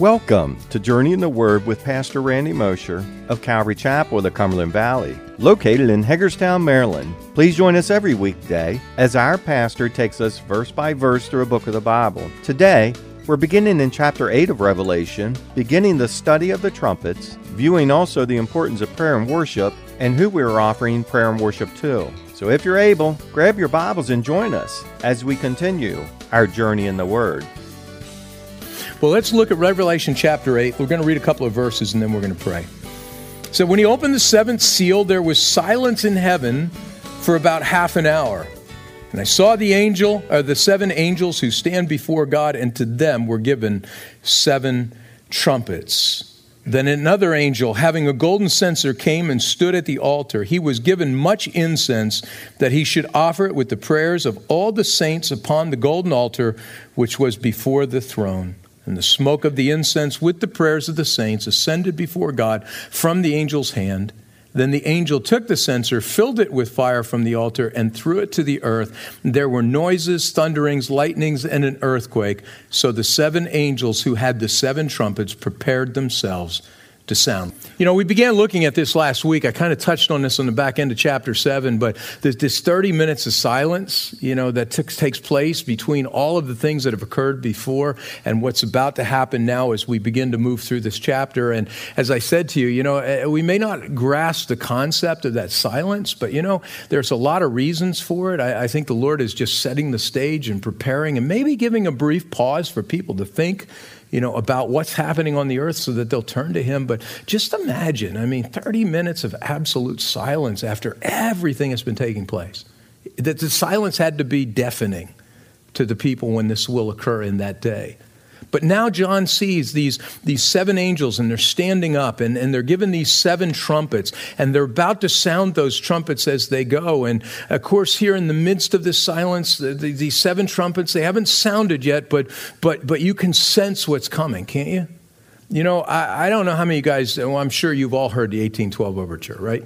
Welcome to Journey in the Word with Pastor Randy Mosher of Calvary Chapel of the Cumberland Valley, located in Hagerstown, Maryland. Please join us every weekday as our pastor takes us verse by verse through a book of the Bible. Today, we're beginning in chapter 8 of Revelation, beginning the study of the trumpets, viewing also the importance of prayer and worship, and who we are offering prayer and worship to. So if you're able, grab your Bibles and join us as we continue our journey in the Word. Well, let's look at Revelation chapter 8. We're going to read a couple of verses and then we're going to pray. So, when he opened the seventh seal, there was silence in heaven for about half an hour. And I saw the angel, or the seven angels who stand before God, and to them were given seven trumpets. Then another angel, having a golden censer, came and stood at the altar. He was given much incense that he should offer it with the prayers of all the saints upon the golden altar which was before the throne. And the smoke of the incense with the prayers of the saints ascended before God from the angel's hand. Then the angel took the censer, filled it with fire from the altar, and threw it to the earth. There were noises, thunderings, lightnings, and an earthquake. So the seven angels who had the seven trumpets prepared themselves to sound. You know, we began looking at this last week. I kind of touched on this on the back end of chapter 7, but there's this 30 minutes of silence, you know, that t- takes place between all of the things that have occurred before and what's about to happen now as we begin to move through this chapter. And as I said to you, you know, eh, we may not grasp the concept of that silence, but, you know, there's a lot of reasons for it. I, I think the Lord is just setting the stage and preparing and maybe giving a brief pause for people to think you know, about what's happening on the earth so that they'll turn to him. But just imagine, I mean, 30 minutes of absolute silence after everything has been taking place. That the silence had to be deafening to the people when this will occur in that day. But now John sees these, these seven angels and they're standing up and, and they're given these seven trumpets and they're about to sound those trumpets as they go. And of course, here in the midst of this silence, the, the, these seven trumpets, they haven't sounded yet, but, but, but you can sense what's coming, can't you? You know, I, I don't know how many of you guys, well, I'm sure you've all heard the 1812 Overture, right?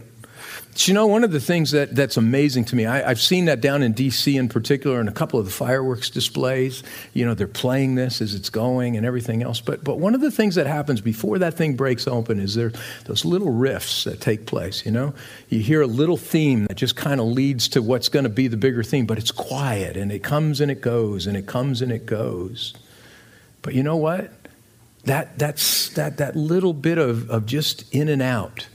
You know, one of the things that, that's amazing to me, I, have seen that down in D.C. in particular in a couple of the fireworks displays. You know, they're playing this as it's going and everything else. But, but one of the things that happens before that thing breaks open is there those little riffs that take place, you know? You hear a little theme that just kind of leads to what's going to be the bigger theme, but it's quiet and it comes and it goes and it comes and it goes. But you know what? That, that's, that, that little bit of, of just in and out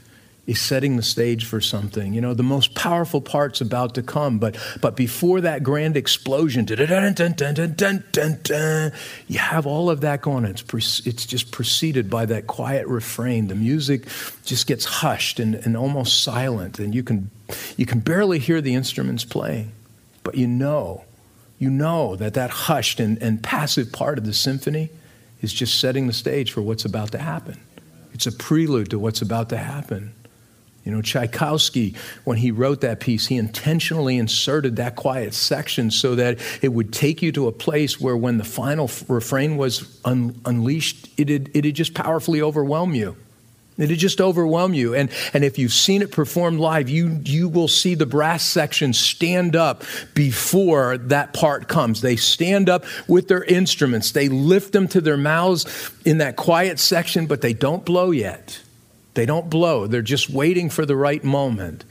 is setting the stage for something. You know, the most powerful part's about to come, but, but before that grand explosion, you have all of that going. It's, pre- it's just preceded by that quiet refrain. The music just gets hushed and, and almost silent, and you can, you can barely hear the instruments playing. But you know, you know that that hushed and, and passive part of the symphony is just setting the stage for what's about to happen. It's a prelude to what's about to happen. You know, Tchaikovsky, when he wrote that piece, he intentionally inserted that quiet section so that it would take you to a place where when the final f- refrain was un- unleashed, it'd, it'd just powerfully overwhelm you. It'd just overwhelm you. And, and if you've seen it performed live, you, you will see the brass section stand up before that part comes. They stand up with their instruments, they lift them to their mouths in that quiet section, but they don't blow yet. They don't blow, they're just waiting for the right moment.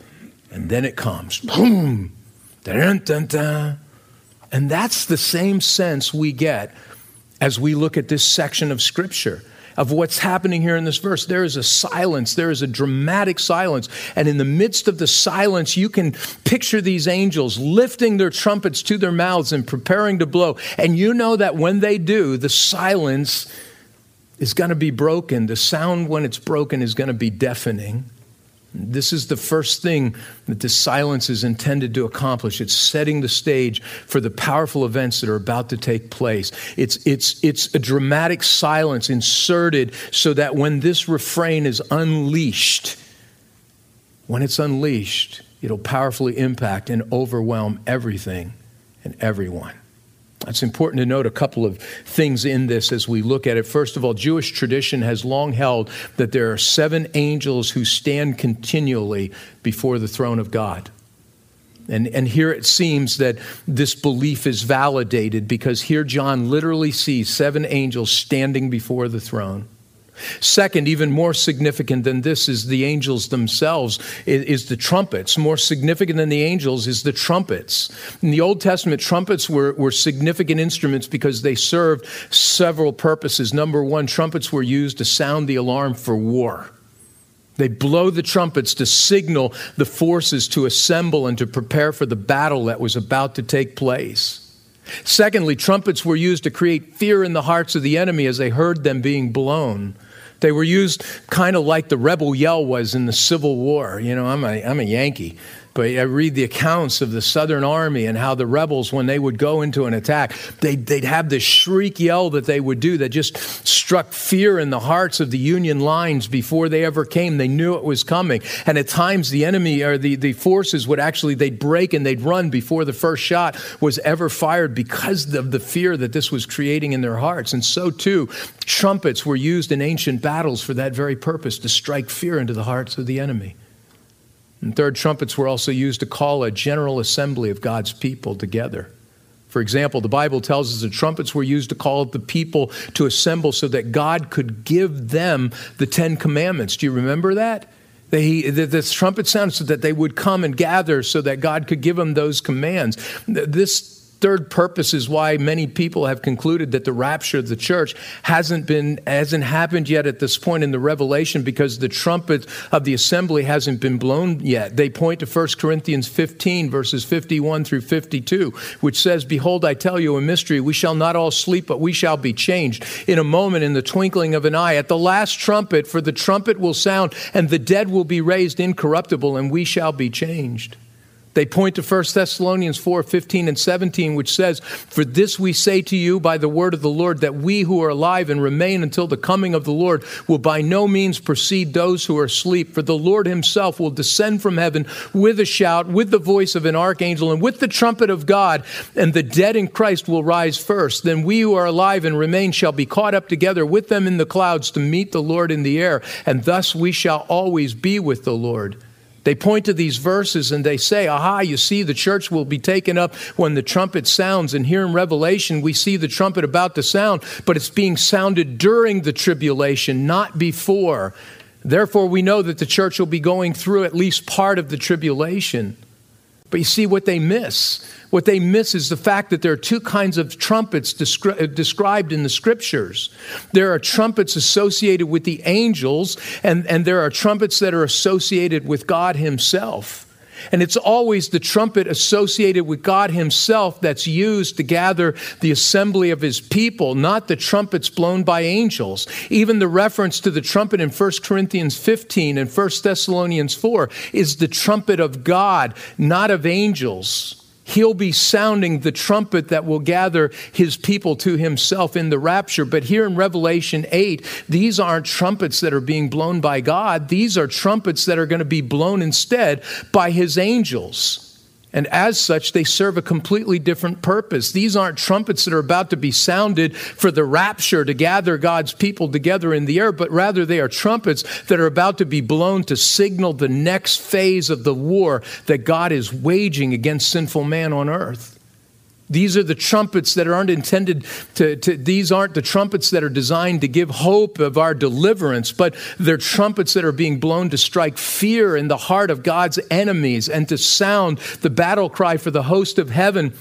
And then it comes. Boom! And that's the same sense we get as we look at this section of Scripture of what's happening here in this verse. There is a silence, there is a dramatic silence. And in the midst of the silence, you can picture these angels lifting their trumpets to their mouths and preparing to blow. And you know that when they do, the silence is going to be broken. The sound, when it's broken, is going to be deafening. This is the first thing that this silence is intended to accomplish. It's setting the stage for the powerful events that are about to take place. It's, it's, it's a dramatic silence inserted so that when this refrain is unleashed, when it's unleashed, it'll powerfully impact and overwhelm everything and everyone. It's important to note a couple of things in this as we look at it. First of all, Jewish tradition has long held that there are seven angels who stand continually before the throne of God. And, and here it seems that this belief is validated because here John literally sees seven angels standing before the throne. Second, even more significant than this is the angels themselves, is, the trumpets. More significant than the angels is the trumpets. In the Old Testament, trumpets were, were significant instruments because they served several purposes. Number one, trumpets were used to sound the alarm for war. They blow the trumpets to signal the forces to assemble and to prepare for the battle that was about to take place. Secondly, trumpets were used to create fear in the hearts of the enemy as they heard them being blown. They were used kind of like the rebel yell was in the Civil War. You know, I'm a, I'm a Yankee. But I read the accounts of the Southern Army and how the rebels, when they would go into an attack, they'd, they'd have this shriek yell that they would do that just struck fear in the hearts of the Union lines before they ever came. They knew it was coming. And at times the enemy or the, the forces would actually, they'd break and they'd run before the first shot was ever fired because of the fear that this was creating in their hearts. And so too, trumpets were used in ancient battles for that very purpose to strike fear into the hearts of the enemy. And third, trumpets were also used to call a general assembly of God's people together. For example, the Bible tells us that trumpets were used to call the people to assemble so that God could give them the Ten Commandments. Do you remember that? The trumpet sounded so that they would come and gather so that God could give them those commands. This Third purpose is why many people have concluded that the rapture of the church hasn't been hasn't happened yet at this point in the revelation because the trumpet of the assembly hasn't been blown yet. They point to 1 Corinthians 15 verses 51 through 52, which says, "Behold, I tell you a mystery: we shall not all sleep, but we shall be changed in a moment, in the twinkling of an eye, at the last trumpet. For the trumpet will sound, and the dead will be raised incorruptible, and we shall be changed." They point to 1 Thessalonians 4 15 and 17, which says, For this we say to you by the word of the Lord, that we who are alive and remain until the coming of the Lord will by no means precede those who are asleep. For the Lord himself will descend from heaven with a shout, with the voice of an archangel, and with the trumpet of God, and the dead in Christ will rise first. Then we who are alive and remain shall be caught up together with them in the clouds to meet the Lord in the air, and thus we shall always be with the Lord. They point to these verses and they say, Aha, you see, the church will be taken up when the trumpet sounds. And here in Revelation, we see the trumpet about to sound, but it's being sounded during the tribulation, not before. Therefore, we know that the church will be going through at least part of the tribulation. But you see what they miss. What they miss is the fact that there are two kinds of trumpets descri- uh, described in the scriptures. There are trumpets associated with the angels, and, and there are trumpets that are associated with God Himself. And it's always the trumpet associated with God Himself that's used to gather the assembly of His people, not the trumpets blown by angels. Even the reference to the trumpet in 1 Corinthians 15 and 1 Thessalonians 4 is the trumpet of God, not of angels. He'll be sounding the trumpet that will gather his people to himself in the rapture. But here in Revelation 8, these aren't trumpets that are being blown by God. These are trumpets that are going to be blown instead by his angels. And as such, they serve a completely different purpose. These aren't trumpets that are about to be sounded for the rapture to gather God's people together in the air, but rather they are trumpets that are about to be blown to signal the next phase of the war that God is waging against sinful man on earth. These are the trumpets that aren't intended to, to, these aren't the trumpets that are designed to give hope of our deliverance, but they're trumpets that are being blown to strike fear in the heart of God's enemies and to sound the battle cry for the host of heaven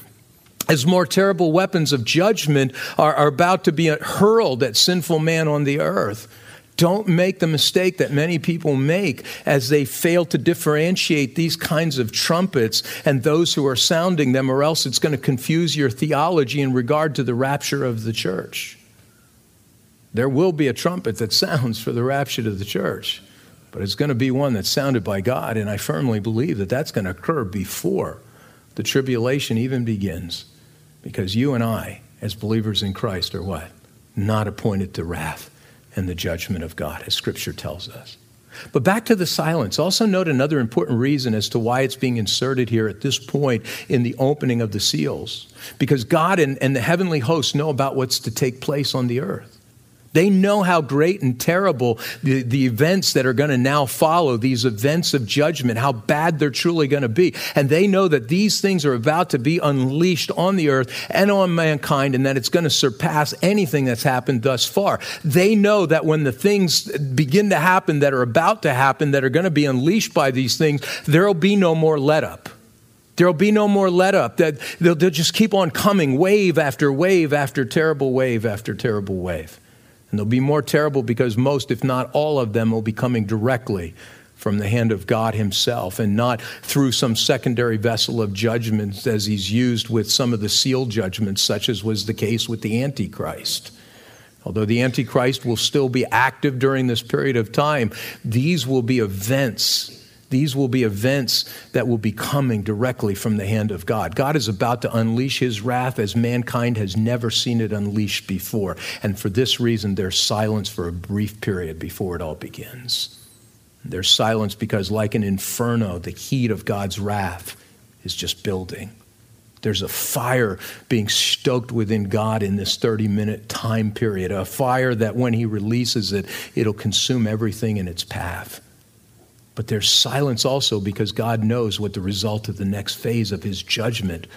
as more terrible weapons of judgment are, are about to be hurled at sinful man on the earth. Don't make the mistake that many people make as they fail to differentiate these kinds of trumpets and those who are sounding them, or else it's going to confuse your theology in regard to the rapture of the church. There will be a trumpet that sounds for the rapture of the church, but it's going to be one that's sounded by God, and I firmly believe that that's going to occur before the tribulation even begins, because you and I, as believers in Christ, are what? Not appointed to wrath and the judgment of God, as Scripture tells us. But back to the silence. Also, note another important reason as to why it's being inserted here at this point in the opening of the seals. Because God and, and the heavenly hosts know about what's to take place on the earth. They know how great and terrible the, the events that are going to now follow, these events of judgment, how bad they're truly going to be. And they know that these things are about to be unleashed on the earth and on mankind, and that it's going to surpass anything that's happened thus far. They know that when the things begin to happen that are about to happen, that are going to be unleashed by these things, there will be no more let up. There'll be no more let up. That they'll, they'll just keep on coming, wave after wave after terrible wave after terrible wave. And they'll be more terrible because most, if not all of them, will be coming directly from the hand of God Himself and not through some secondary vessel of judgments as He's used with some of the seal judgments, such as was the case with the Antichrist. Although the Antichrist will still be active during this period of time, these will be events these will be events that will be coming directly from the hand of God. God is about to unleash his wrath as mankind has never seen it unleashed before. And for this reason, there's silence for a brief period before it all begins. There's silence because, like an inferno, the heat of God's wrath is just building. There's a fire being stoked within God in this 30 minute time period, a fire that when He releases it, it'll consume everything in its path. But there's silence also because God knows what the result of the next phase of his judgment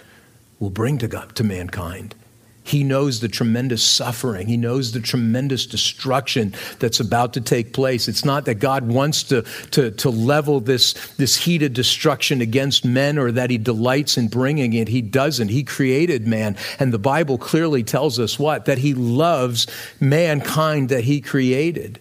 will bring to, God, to mankind. He knows the tremendous suffering. He knows the tremendous destruction that's about to take place. It's not that God wants to, to, to level this, this heated destruction against men or that he delights in bringing it. He doesn't. He created man. And the Bible clearly tells us what? That he loves mankind that he created.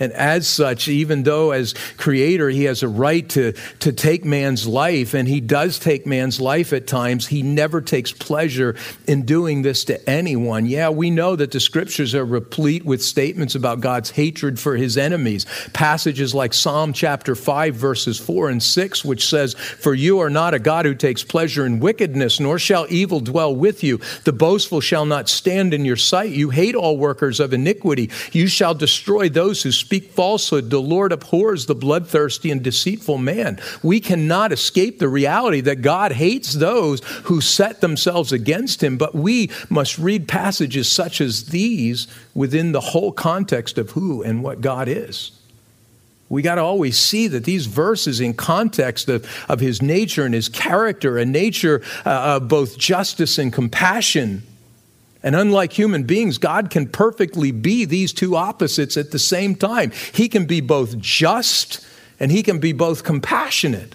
And as such, even though as creator he has a right to, to take man's life, and he does take man's life at times, he never takes pleasure in doing this to anyone. Yeah, we know that the scriptures are replete with statements about God's hatred for his enemies. Passages like Psalm chapter 5, verses 4 and 6, which says, For you are not a God who takes pleasure in wickedness, nor shall evil dwell with you. The boastful shall not stand in your sight. You hate all workers of iniquity. You shall destroy those who speak falsehood. The Lord abhors the bloodthirsty and deceitful man. We cannot escape the reality that God hates those who set themselves against him, but we must read passages such as these within the whole context of who and what God is. We got to always see that these verses, in context of, of his nature and his character, a nature uh, of both justice and compassion, and unlike human beings, God can perfectly be these two opposites at the same time. He can be both just and he can be both compassionate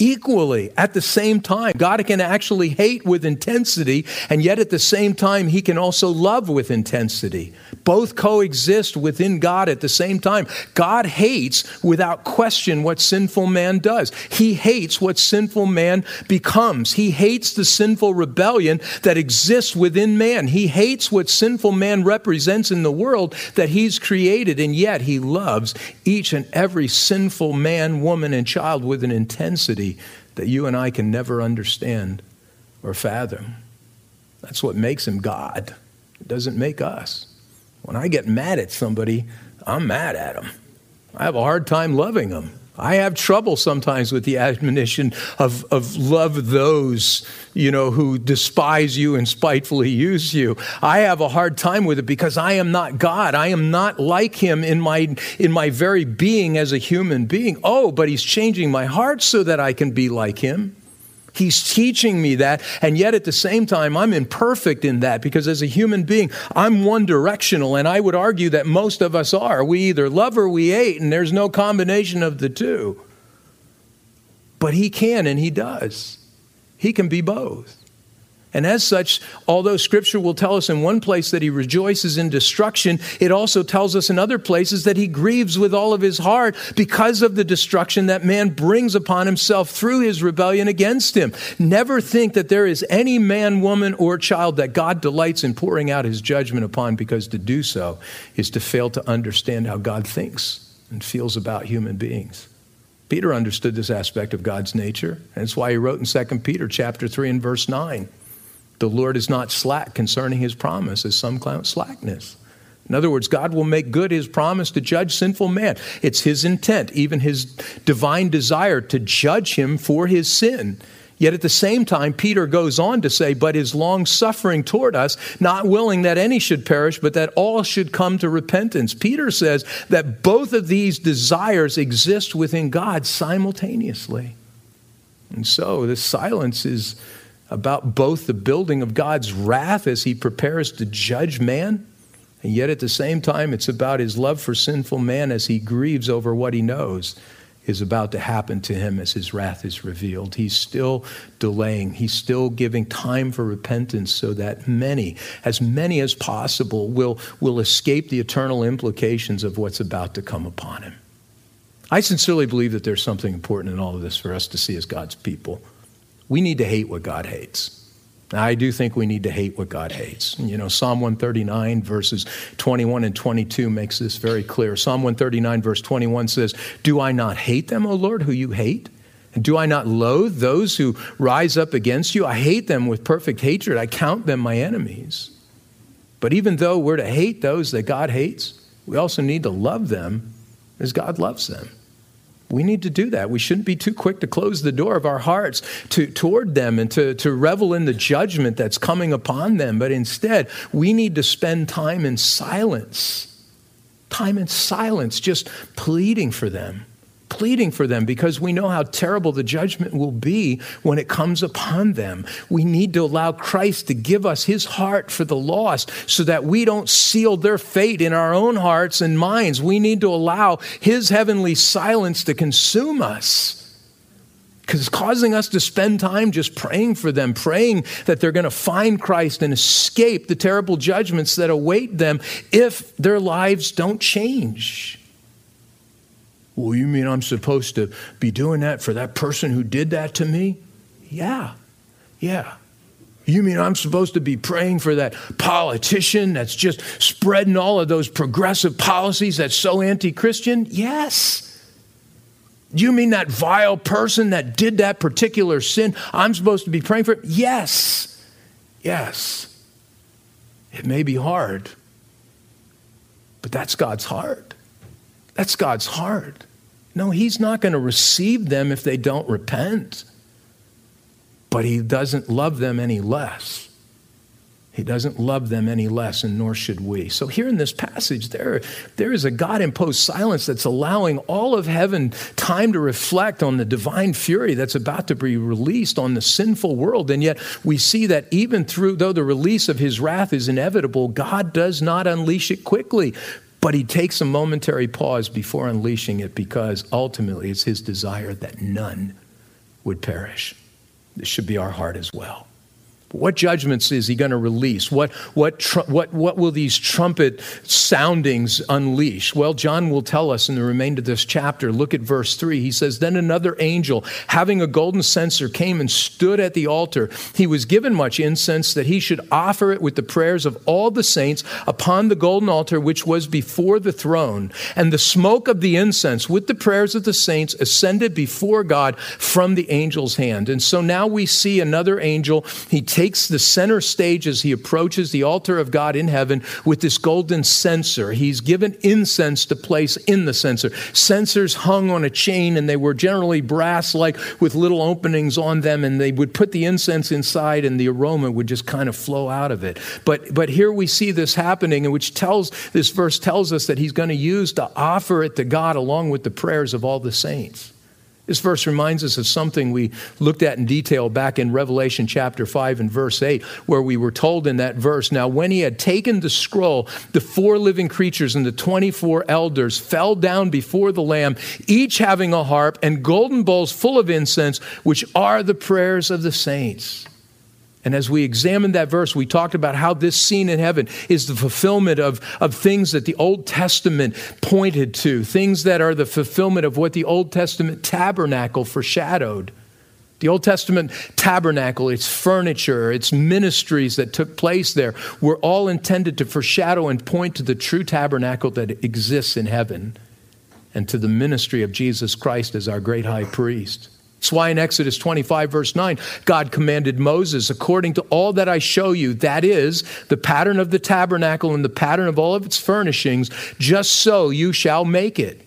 equally at the same time. God can actually hate with intensity, and yet at the same time, He can also love with intensity. Both coexist within God at the same time. God hates without question what sinful man does, He hates what sinful man becomes. He hates the sinful rebellion that exists within man. He hates what sinful man represents in the world that He's created, and yet He loves each and every sinful man, woman, and child with an intensity that you and I can never understand or fathom. That's what makes him God. It doesn't make us. When I get mad at somebody, I'm mad at them. I have a hard time loving them. I have trouble sometimes with the admonition of, of love those, you know, who despise you and spitefully use you. I have a hard time with it because I am not God. I am not like him in my, in my very being as a human being. Oh, but he's changing my heart so that I can be like him. He's teaching me that, and yet at the same time, I'm imperfect in that because as a human being, I'm one directional, and I would argue that most of us are. We either love or we hate, and there's no combination of the two. But He can, and He does. He can be both. And as such, although Scripture will tell us in one place that he rejoices in destruction, it also tells us in other places that he grieves with all of his heart because of the destruction that man brings upon himself through his rebellion against him. Never think that there is any man, woman, or child that God delights in pouring out his judgment upon, because to do so is to fail to understand how God thinks and feels about human beings. Peter understood this aspect of God's nature, and that's why he wrote in 2 Peter chapter 3 and verse 9. The Lord is not slack concerning his promise, as some count slackness. In other words, God will make good his promise to judge sinful man. It's his intent, even his divine desire, to judge him for his sin. Yet at the same time, Peter goes on to say, But his long suffering toward us, not willing that any should perish, but that all should come to repentance. Peter says that both of these desires exist within God simultaneously. And so this silence is about both the building of God's wrath as he prepares to judge man, and yet at the same time, it's about his love for sinful man as he grieves over what he knows is about to happen to him as his wrath is revealed. He's still delaying, he's still giving time for repentance so that many, as many as possible, will, will escape the eternal implications of what's about to come upon him. I sincerely believe that there's something important in all of this for us to see as God's people. We need to hate what God hates. I do think we need to hate what God hates. You know, Psalm 139, verses 21 and 22 makes this very clear. Psalm 139, verse 21 says, Do I not hate them, O Lord, who you hate? And do I not loathe those who rise up against you? I hate them with perfect hatred. I count them my enemies. But even though we're to hate those that God hates, we also need to love them as God loves them. We need to do that. We shouldn't be too quick to close the door of our hearts to, toward them and to, to revel in the judgment that's coming upon them. But instead, we need to spend time in silence. Time in silence, just pleading for them pleading for them because we know how terrible the judgment will be when it comes upon them. We need to allow Christ to give us his heart for the lost so that we don't seal their fate in our own hearts and minds. We need to allow his heavenly silence to consume us because it's causing us to spend time just praying for them, praying that they're going to find Christ and escape the terrible judgments that await them if their lives don't change. Well, you mean I'm supposed to be doing that for that person who did that to me? Yeah, yeah. You mean I'm supposed to be praying for that politician that's just spreading all of those progressive policies that's so anti Christian? Yes. You mean that vile person that did that particular sin? I'm supposed to be praying for it? Yes. Yes. It may be hard, but that's God's heart. That's God's heart. No, He's not going to receive them if they don't repent. But He doesn't love them any less. He doesn't love them any less, and nor should we. So, here in this passage, there, there is a God imposed silence that's allowing all of heaven time to reflect on the divine fury that's about to be released on the sinful world. And yet, we see that even through, though the release of his wrath is inevitable, God does not unleash it quickly. But he takes a momentary pause before unleashing it because ultimately it's his desire that none would perish. This should be our heart as well. What judgments is he going to release? What, what, tr- what, what will these trumpet soundings unleash? Well, John will tell us in the remainder of this chapter. Look at verse 3. He says, Then another angel, having a golden censer, came and stood at the altar. He was given much incense that he should offer it with the prayers of all the saints upon the golden altar which was before the throne. And the smoke of the incense with the prayers of the saints ascended before God from the angel's hand. And so now we see another angel. He takes takes the center stage as he approaches the altar of God in heaven with this golden censer. He's given incense to place in the censer. Censers hung on a chain, and they were generally brass like with little openings on them, and they would put the incense inside, and the aroma would just kind of flow out of it. But, but here we see this happening, which tells this verse tells us that he's going to use to offer it to God along with the prayers of all the saints. This verse reminds us of something we looked at in detail back in Revelation chapter 5 and verse 8, where we were told in that verse Now, when he had taken the scroll, the four living creatures and the 24 elders fell down before the Lamb, each having a harp and golden bowls full of incense, which are the prayers of the saints. And as we examined that verse, we talked about how this scene in heaven is the fulfillment of, of things that the Old Testament pointed to, things that are the fulfillment of what the Old Testament tabernacle foreshadowed. The Old Testament tabernacle, its furniture, its ministries that took place there were all intended to foreshadow and point to the true tabernacle that exists in heaven and to the ministry of Jesus Christ as our great high priest. That's why in Exodus 25, verse 9, God commanded Moses, according to all that I show you, that is, the pattern of the tabernacle and the pattern of all of its furnishings, just so you shall make it.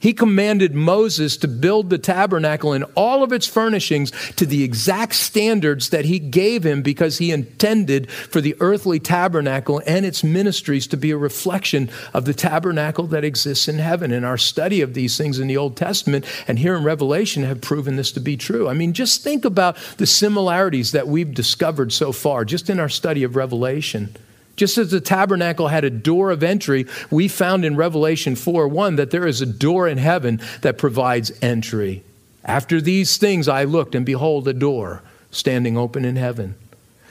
He commanded Moses to build the tabernacle and all of its furnishings to the exact standards that he gave him because he intended for the earthly tabernacle and its ministries to be a reflection of the tabernacle that exists in heaven. And our study of these things in the Old Testament and here in Revelation have proven this to be true. I mean, just think about the similarities that we've discovered so far just in our study of Revelation. Just as the tabernacle had a door of entry, we found in Revelation 4 1 that there is a door in heaven that provides entry. After these things I looked, and behold, a door standing open in heaven.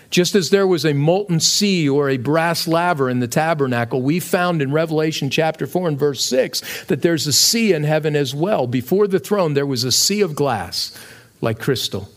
Just as there was a molten sea or a brass laver in the tabernacle, we found in Revelation chapter 4 and verse 6 that there's a sea in heaven as well. Before the throne, there was a sea of glass like crystal.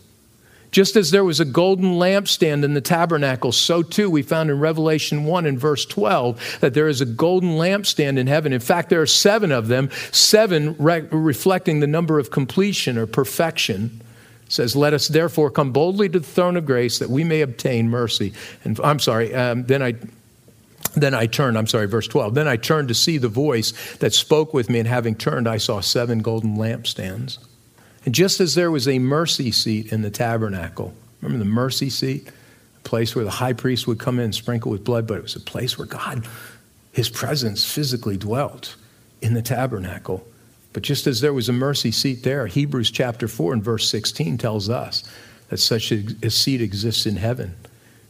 Just as there was a golden lampstand in the tabernacle, so too we found in Revelation 1 and verse 12 that there is a golden lampstand in heaven. In fact, there are seven of them, seven re- reflecting the number of completion or perfection. It says, Let us therefore come boldly to the throne of grace that we may obtain mercy. And I'm sorry, um, then I. Then I turned, I'm sorry, verse 12. Then I turned to see the voice that spoke with me, and having turned, I saw seven golden lampstands. And just as there was a mercy seat in the tabernacle, remember the mercy seat? A place where the high priest would come in and sprinkle with blood, but it was a place where God, his presence physically dwelt in the tabernacle. But just as there was a mercy seat there, Hebrews chapter 4 and verse 16 tells us that such a seat exists in heaven.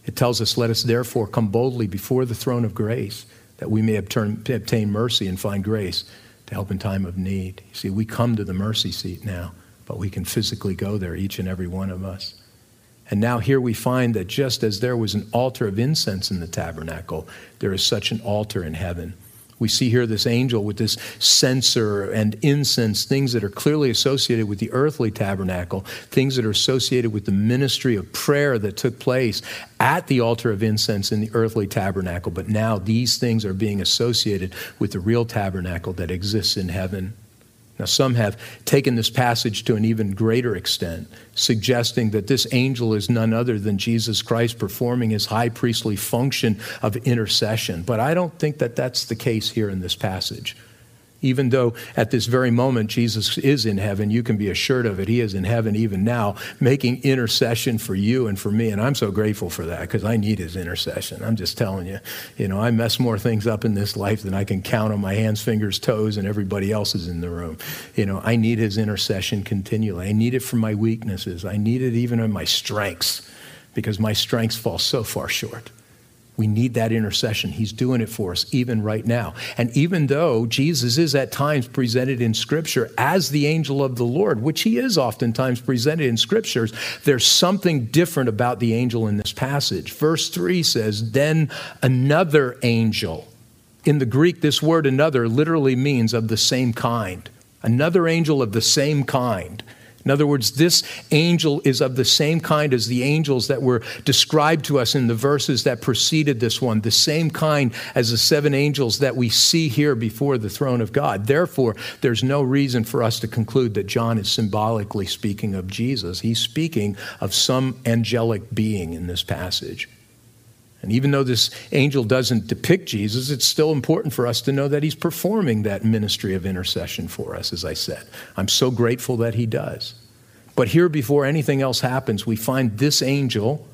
It tells us, Let us therefore come boldly before the throne of grace, that we may obtain mercy and find grace to help in time of need. You see, we come to the mercy seat now but we can physically go there, each and every one of us. And now here we find that just as there was an altar of incense in the tabernacle, there is such an altar in heaven. We see here this angel with this censer and incense, things that are clearly associated with the earthly tabernacle, things that are associated with the ministry of prayer that took place at the altar of incense in the earthly tabernacle. But now these things are being associated with the real tabernacle that exists in heaven. Now, some have taken this passage to an even greater extent, suggesting that this angel is none other than Jesus Christ performing his high priestly function of intercession. But I don't think that that's the case here in this passage. Even though at this very moment Jesus is in heaven, you can be assured of it. He is in heaven even now, making intercession for you and for me. And I'm so grateful for that because I need his intercession. I'm just telling you, you know, I mess more things up in this life than I can count on my hands, fingers, toes, and everybody else is in the room. You know, I need his intercession continually. I need it for my weaknesses. I need it even in my strengths because my strengths fall so far short. We need that intercession. He's doing it for us even right now. And even though Jesus is at times presented in Scripture as the angel of the Lord, which he is oftentimes presented in Scriptures, there's something different about the angel in this passage. Verse 3 says, Then another angel. In the Greek, this word another literally means of the same kind. Another angel of the same kind. In other words, this angel is of the same kind as the angels that were described to us in the verses that preceded this one, the same kind as the seven angels that we see here before the throne of God. Therefore, there's no reason for us to conclude that John is symbolically speaking of Jesus. He's speaking of some angelic being in this passage. And even though this angel doesn't depict Jesus, it's still important for us to know that he's performing that ministry of intercession for us, as I said. I'm so grateful that he does. But here, before anything else happens, we find this angel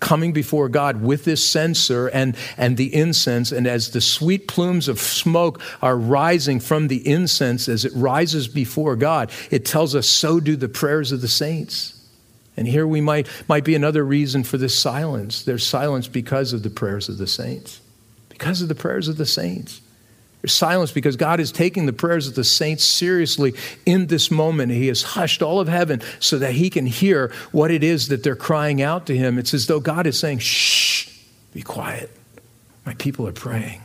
coming before God with this censer and, and the incense. And as the sweet plumes of smoke are rising from the incense, as it rises before God, it tells us, so do the prayers of the saints. And here we might, might be another reason for this silence. There's silence because of the prayers of the saints. Because of the prayers of the saints. There's silence because God is taking the prayers of the saints seriously in this moment. He has hushed all of heaven so that he can hear what it is that they're crying out to him. It's as though God is saying, Shh, be quiet. My people are praying.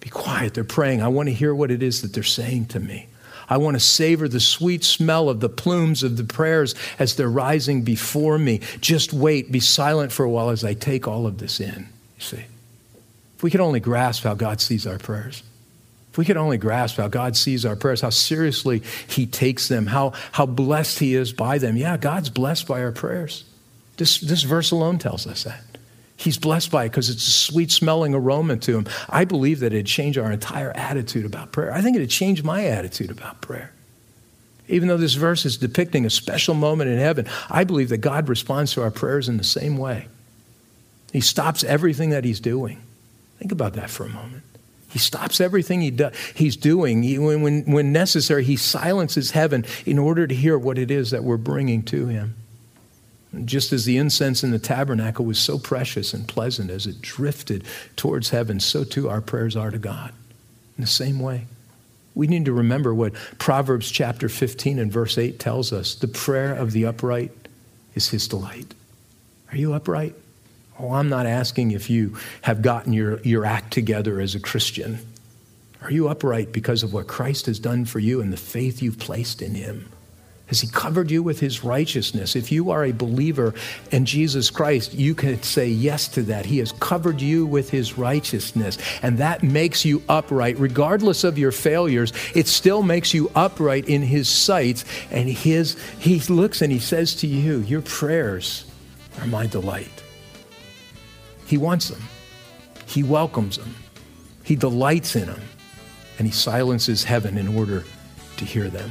Be quiet. They're praying. I want to hear what it is that they're saying to me. I want to savor the sweet smell of the plumes of the prayers as they're rising before me. Just wait, be silent for a while as I take all of this in. You see, if we could only grasp how God sees our prayers. If we could only grasp how God sees our prayers, how seriously He takes them, how, how blessed He is by them. Yeah, God's blessed by our prayers. This, this verse alone tells us that. He's blessed by it because it's a sweet smelling aroma to him. I believe that it'd change our entire attitude about prayer. I think it'd change my attitude about prayer. Even though this verse is depicting a special moment in heaven, I believe that God responds to our prayers in the same way. He stops everything that he's doing. Think about that for a moment. He stops everything he do, he's doing. He, when, when, when necessary, he silences heaven in order to hear what it is that we're bringing to him. Just as the incense in the tabernacle was so precious and pleasant as it drifted towards heaven, so too our prayers are to God. In the same way. We need to remember what Proverbs chapter 15 and verse 8 tells us the prayer of the upright is his delight. Are you upright? Oh, I'm not asking if you have gotten your, your act together as a Christian. Are you upright because of what Christ has done for you and the faith you've placed in him? Has he covered you with his righteousness? If you are a believer in Jesus Christ, you can say yes to that. He has covered you with his righteousness, and that makes you upright. Regardless of your failures, it still makes you upright in his sight. And his, he looks and he says to you, Your prayers are my delight. He wants them, He welcomes them, He delights in them, and He silences heaven in order to hear them.